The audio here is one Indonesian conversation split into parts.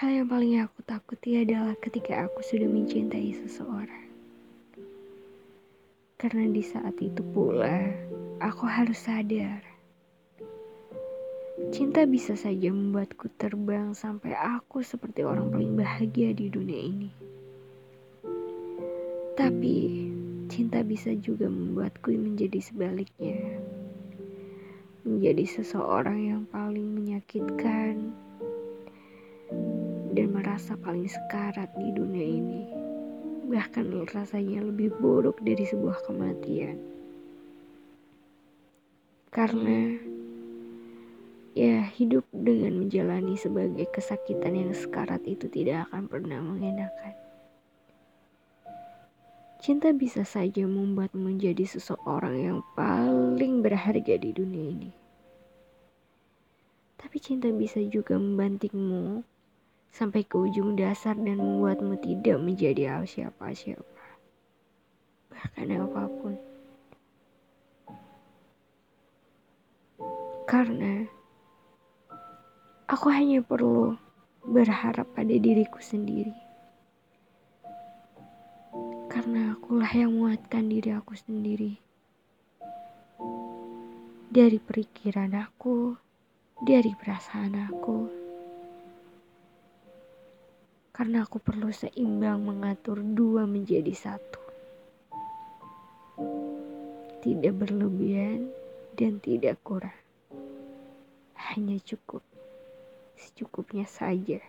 Hal yang paling aku takuti adalah ketika aku sudah mencintai seseorang. Karena di saat itu pula, aku harus sadar. Cinta bisa saja membuatku terbang sampai aku seperti orang paling bahagia di dunia ini. Tapi, cinta bisa juga membuatku menjadi sebaliknya. Menjadi seseorang yang paling menyakitkan, dan merasa paling sekarat di dunia ini. Bahkan rasanya lebih buruk dari sebuah kematian. Karena ya hidup dengan menjalani sebagai kesakitan yang sekarat itu tidak akan pernah mengenakan. Cinta bisa saja membuat menjadi seseorang yang paling berharga di dunia ini. Tapi cinta bisa juga membantingmu sampai ke ujung dasar dan membuatmu tidak menjadi siapa-siapa. Bahkan apa pun. Karena aku hanya perlu berharap pada diriku sendiri. Karena akulah yang menguatkan diri aku sendiri. Dari perikiran aku, dari perasaan aku karena aku perlu seimbang mengatur dua menjadi satu. Tidak berlebihan dan tidak kurang. Hanya cukup, secukupnya saja.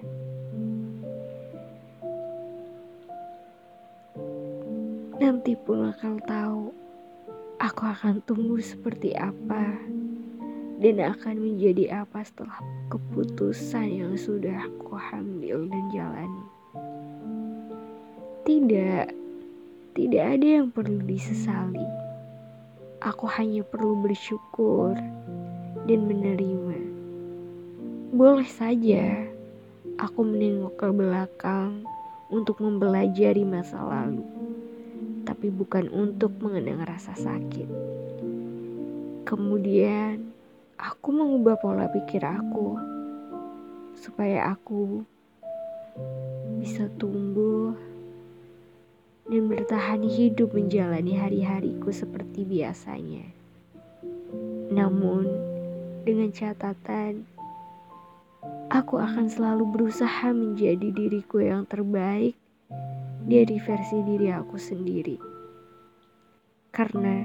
Nanti pun akan tahu aku akan tumbuh seperti apa dan akan menjadi apa setelah keputusan yang sudah aku ambil dan jalani. Tidak, tidak ada yang perlu disesali. Aku hanya perlu bersyukur dan menerima. Boleh saja aku menengok ke belakang untuk mempelajari masa lalu, tapi bukan untuk mengenang rasa sakit. Kemudian aku mengubah pola pikir aku supaya aku bisa tumbuh dan bertahan hidup menjalani hari-hariku seperti biasanya. Namun, dengan catatan, aku akan selalu berusaha menjadi diriku yang terbaik dari versi diri aku sendiri. Karena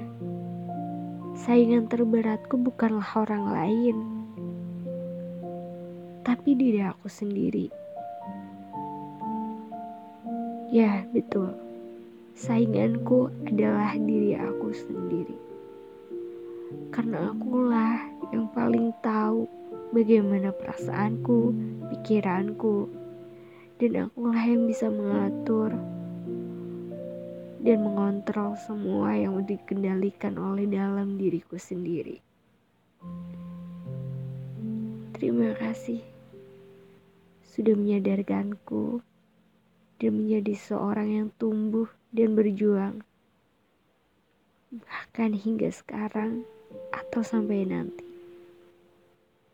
Saingan terberatku bukanlah orang lain, tapi diri aku sendiri. Ya, betul. Sainganku adalah diri aku sendiri. Karena akulah yang paling tahu bagaimana perasaanku, pikiranku, dan akulah yang bisa mengatur dan mengontrol semua yang dikendalikan oleh dalam diriku sendiri. Terima kasih sudah menyadarkanku dan menjadi seorang yang tumbuh dan berjuang, bahkan hingga sekarang atau sampai nanti.